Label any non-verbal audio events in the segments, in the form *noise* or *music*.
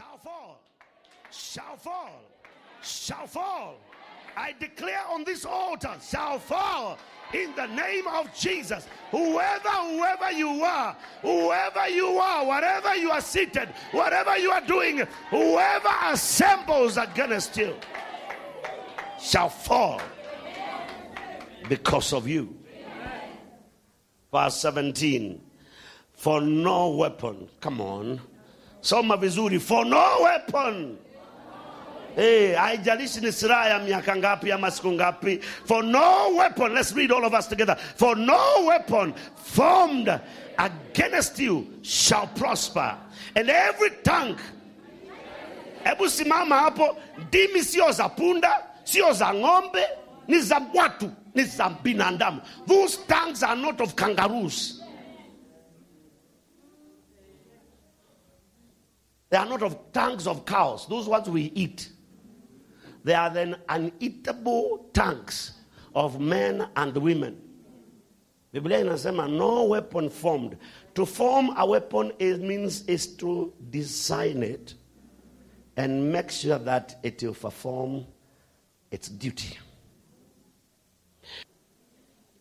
shall fall, shall fall, shall fall. I declare on this altar shall fall in the name of Jesus. Whoever, whoever you are, whoever you are, whatever you are seated, whatever you are doing, whoever assembles against you shall fall because of you. Verse 17. For no weapon, come on. Soma vizuri, for no weapon. Haijalishi ni silaha ya miaka ngapi ama siku ngapi. For no weapon, let's read all of us together. For no weapon formed against you shall prosper. And every tongue hebu simama hapo. Ndimi sio za punda, sio za ng'ombe, ni za watu, ni za binadamu. Those tongues are not of kangaroos. They are not of tongues of cows, those ones we eat. They are then uneatable tongues of men and women. Biblia inasema no weapon formed. To form a weapon it means is to design it and make sure that it will perform its duty.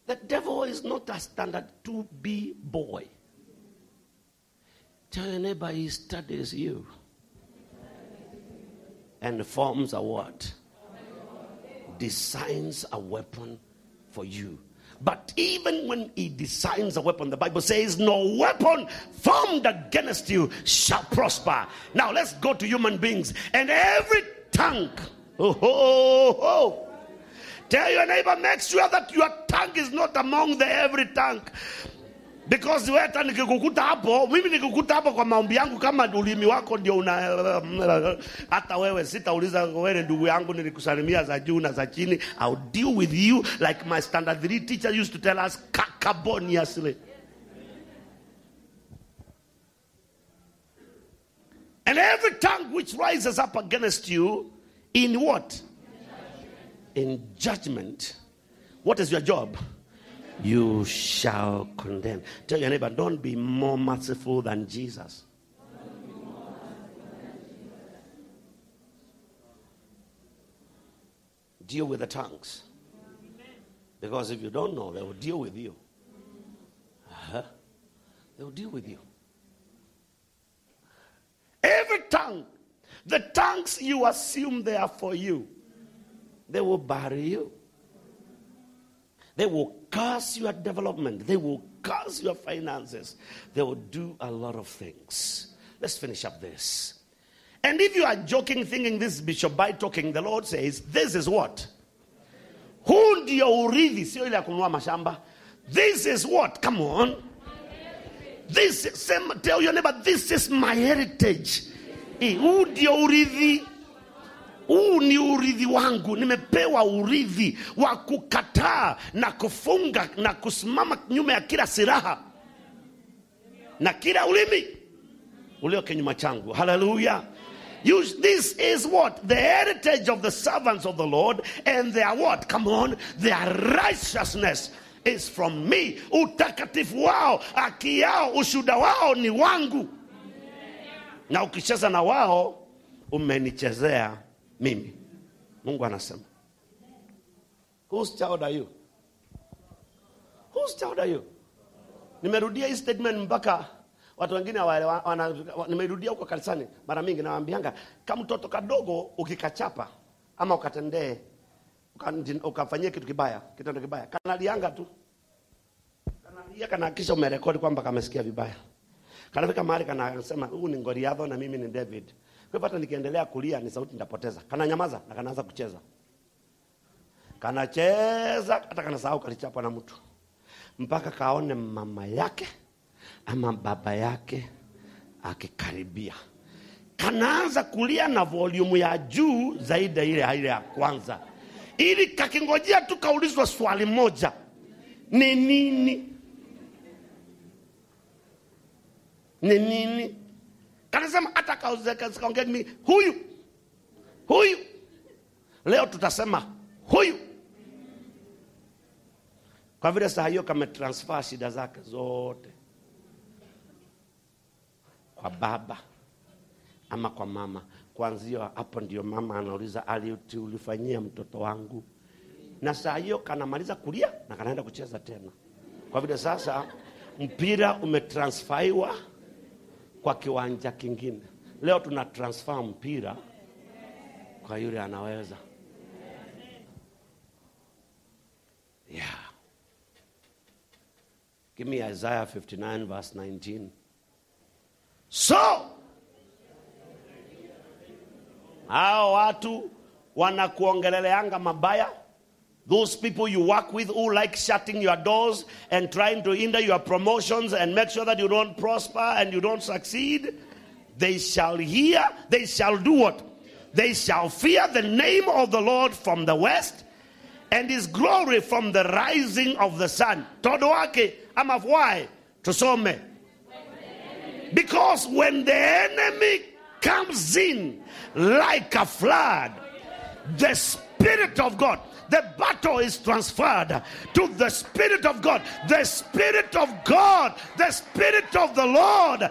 The devil is not a standard 2B boy. Tell your neighbor he studies you and forms a what? Designs a weapon for you. But even when he designs a weapon, the Bible says, No weapon formed against you shall prosper. Now let's go to human beings. And every tongue, oh, oh, oh, tell your neighbor, make sure that your tongue is not among the every tongue. Because hata nikikukuta hapo mimi nikikukuta hapo kwa maombi yangu kama ulimi wako ndio una hata wewe sitauliza wewe ndugu yangu nilikusalimia za juu na za chini I'll deal with you like my standard 3 teacher used to tell us cacophoniously and every tongue which rises up against you in what? In judgment. What is your job you shall condemn. Tell your neighbor, don't be more merciful than Jesus. Deal with the tongues. Because if you don't know, they will deal with you. Uh-huh. They will deal with you. Every tongue, the tongues you assume they are for you, they will bury you. They will curse your development. They will curse your finances. They will do a lot of things. Let's finish up this. And if you are joking, thinking this is Bishop by talking, the Lord says, This is what? Ile ya kununua mashamba. This is what? Come on. This is, same, tell your neighbor, this is my heritage. Eh, ndio urithi huu ni urithi wangu. Nimepewa urithi wa kukataa na kufunga na kusimama nyuma ya kila silaha na kila ulimi ulio kinyuma changu. Haleluya. You, this is what? The heritage of the servants of the Lord, and their what? Come on, their righteousness is from me. Utakatifu wao, haki yao, ushuda wao ni wangu, na ukicheza na wao umenichezea mimi. Mungu anasema. Whose child are you? Whose child are you? Nimerudia hii statement mpaka watu wengine hawaelewa- Nimerudia huko kanisani. Mara mingi nawaambianga kama mtoto kadogo ukikachapa ama ukatendee uka- ukafanyia kitu kibaya kitendo kibaya kanalianga tu. Kanalia kanahakisha umerekodi kwamba kamesikia vibaya kanafika mahali kanasema huu ni ngoriadho na mimi ni david. Kwa hivyo hata nikiendelea kulia ni sauti nitapoteza. Kananyamaza na kanaanza kucheza. Kanacheza hata kanasahau kalichapwa na mtu. Mpaka kaone mama yake ama baba yake akikaribia. Kanaanza kulia na volume ya juu zaidi ile ile ya kwanza. Ili kakingojea tu kaulizwa swali moja. Ni nini ni nini? Kanasema hata kaongea huyu. Huyu. Leo tutasema huyu. Kwa vile saa hiyo kametransfer shida zake zote. Kwa baba ama kwa mama. Kwanzia hapo ndio mama anauliza aliuti ulifanyia mtoto wangu? Na saa hiyo kanamaliza kulia na kanaenda kucheza tena. Kwa vile sasa mpira umetransfaiwa kwa kiwanja kingine. Leo tuna transfer mpira kwa yule anaweza. Yeah. give me isaiah 59 verse 19 so hao watu wanakuongeleleanga mabaya those people you work with who like shutting your doors and trying to hinder your promotions and make sure that you don't prosper and you don't succeed they shall hear they shall do what? They shall fear the name of the lord from the west and his glory from the rising of the sun. Todo wake ama why? Tusome. Because when the enemy comes in like a flood, the Spirit of God, the battle is transferred to the Spirit of God. The Spirit of God, the Spirit of the Lord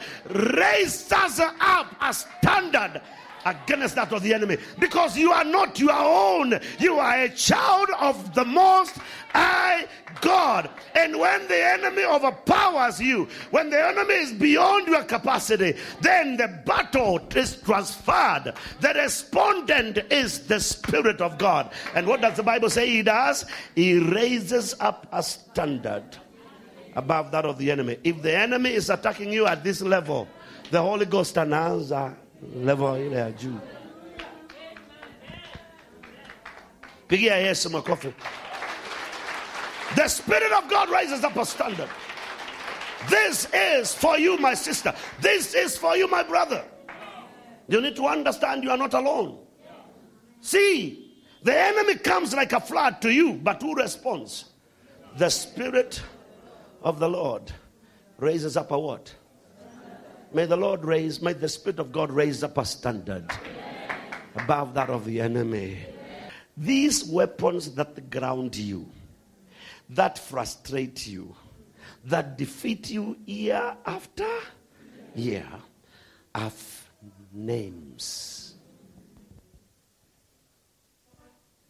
raised us up a standard against that of the enemy because you are not your own, you are a child of the Most High God. And when the enemy overpowers you, when the enemy is beyond your capacity, then the battle is transferred. The respondent is the Spirit of God. And what does the Bible say he does? He raises up a standard above that of the enemy. If the enemy is attacking you at this level, the Holy Ghost anaanza level ile ya juu. Pigia Yesu makofi. The Spirit of God raises up a standard. This is for you, my sister. This is for you, my brother. You need to understand you are not alone. See, the enemy comes like a flood to you, but who responds? The Spirit of the Lord raises up a what? May the Lord raise, may the Spirit of God raise up a standard above that of the enemy. These weapons that ground you, that frustrate you, that defeat you year after year, have names.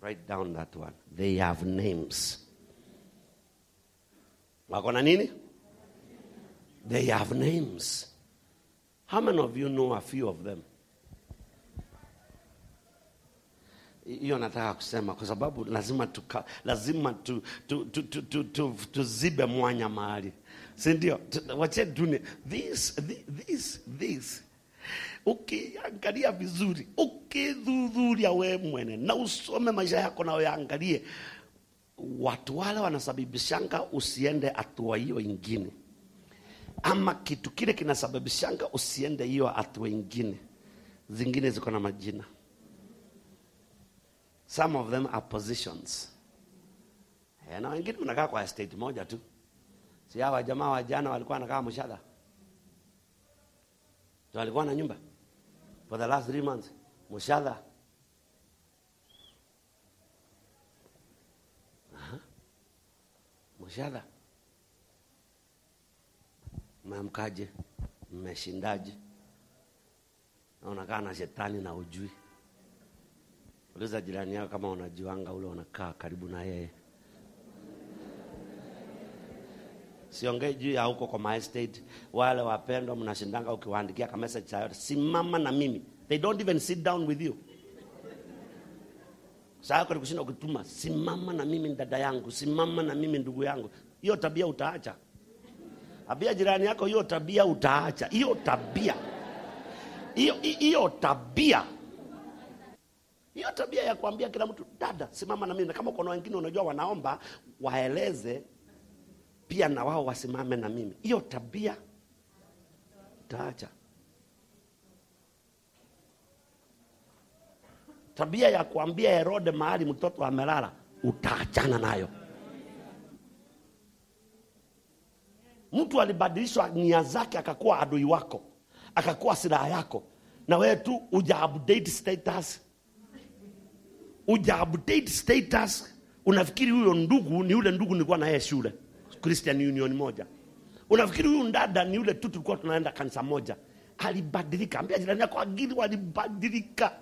Write down that one. They have names. Wako? They have names. How many of you know a few of them? hiyo nataka kusema kwa sababu lazima tuka, lazima tu, tu, tu, tu, tu, tu, tuzibe mwanya mahali. Sindio wache dunia this, this, this, ukiangalia vizuri ukidhudhuria we mwene na usome maisha yako na uyaangalie watu wale wanasababishanga usiende hatua hiyo ingine ama kitu kile kinasababishanga usiende hiyo hatua ingine zingine ziko na majina. Some of them are positions. Eh, na wengine mnakaa kwa estate moja tu. Si hawa jamaa wa jana walikuwa wanakaa mshadha so walikuwa na nyumba? For the last three months. Mshadha mshadha mmemkaje mmeshindaje? Na na shetani na ujui uliza jirani yako kama unajuanga ule unakaa karibu na yeye. Siongei juu ya huko kwa my estate wale wapendwa mnashindanga ukiwaandikia ka message yote simama na mimi. They don't even sit down with you. Yako ni kushinda ukituma simama na mimi dada yangu. Simama na mimi ndugu yangu. Hiyo tabia utaacha ambia jirani yako hiyo tabia utaacha. Hiyo tabia. Hiyo hiyo tabia. Hiyo tabia ya kuambia kila mtu dada simama na mimi. Na kama kuna wengine unajua wanaomba waeleze pia na wao wasimame na mimi. Hiyo tabia utaacha. Tabia ya kuambia herode mahali mtoto amelala utaachana nayo mtu alibadilishwa nia zake akakuwa adui wako akakuwa silaha yako. Na wewe tu uja update status. Uja update status. Unafikiri huyo ndugu ni yule ndugu nilikuwa na yeye shule? Christian union moja. Unafikiri huyu ndada ni yule tu tulikuwa tunaenda kanisa moja? Alibadilika. Ambia jirani yako agili walibadilika.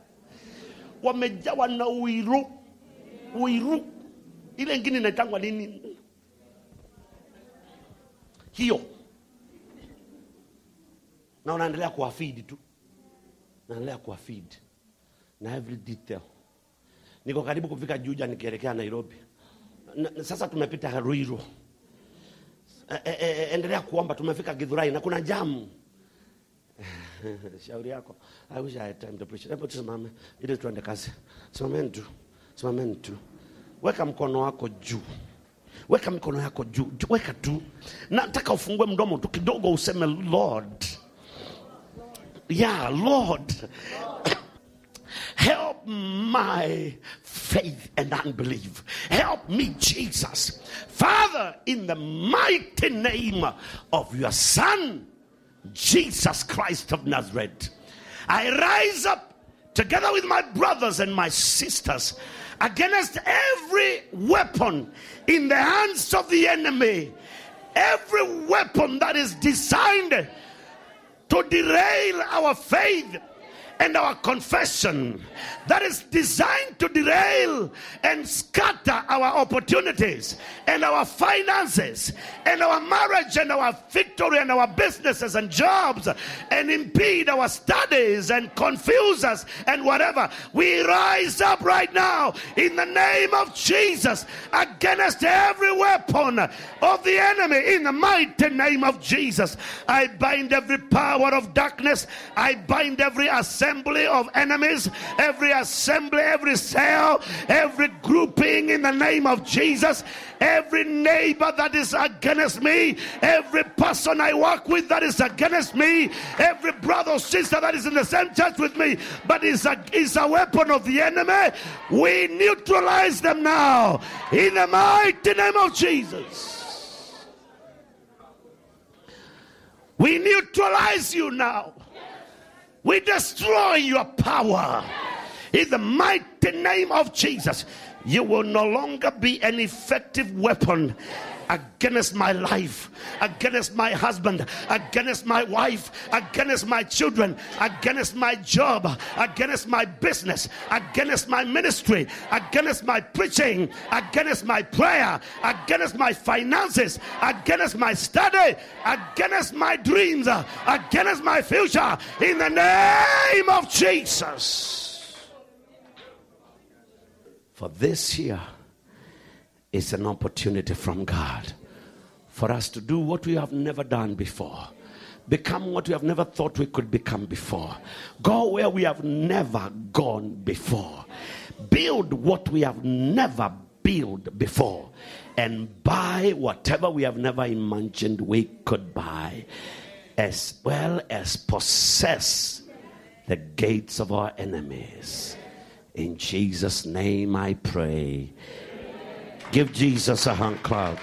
Wamejawa na uiru. Uiru. Ile ingine inaitangwa nini hiyo. Na unaendelea kuwafidi tu. Naendelea kuwafidi na every detail. Niko karibu kufika juja nikielekea nairobi. Na, sasa tumepita ruiru. E, e, e, endelea kuomba tumefika githurai na kuna jamu *laughs* shauri yako. I wish i had time to preach. Hebu tusimame. Ili tuende kazi. Simameni tu. Weka mkono wako juu weka mikono yako juu weka tu nataka ufungue mdomo tu kidogo useme lord yeah lord *coughs* Help my faith and unbelief. Help me, Jesus. Father, in the mighty name of your Son, Jesus Christ of Nazareth, I rise up together with my brothers and my sisters against every weapon in the hands of the enemy, every weapon that is designed to derail our faith and our confession that is designed to derail and scatter our opportunities and our finances and our marriage and our victory and our businesses and jobs and impede our studies and confuse us and whatever. We rise up right now in the name of Jesus against every weapon of the enemy in the mighty name of Jesus. I bind every power of darkness, I bind every assembly of enemies, every assembly, every cell, every grouping in the name of Jesus, every neighbor that is against me, every person I work with that is against me, every brother or sister that is in the same church with me, but is a, is a weapon of the enemy, we neutralize them now in the mighty name of Jesus. We neutralize you now. We destroy your power. In the mighty name of Jesus, you will no longer be an effective weapon against my life, against my husband, against my wife, against my children, against my job, against my business, against my ministry, against my preaching, against my prayer, against my finances, against my study, against my dreams, against my future, in the name of Jesus. For this year, is an opportunity from God for us to do what we have never done before. Become what we have never thought we could become before. Go where we have never gone before. Build what we have never built before. And buy whatever we have never imagined we could buy. As well as possess the gates of our enemies. In Jesus' name I pray. Give Jesus a hand clap.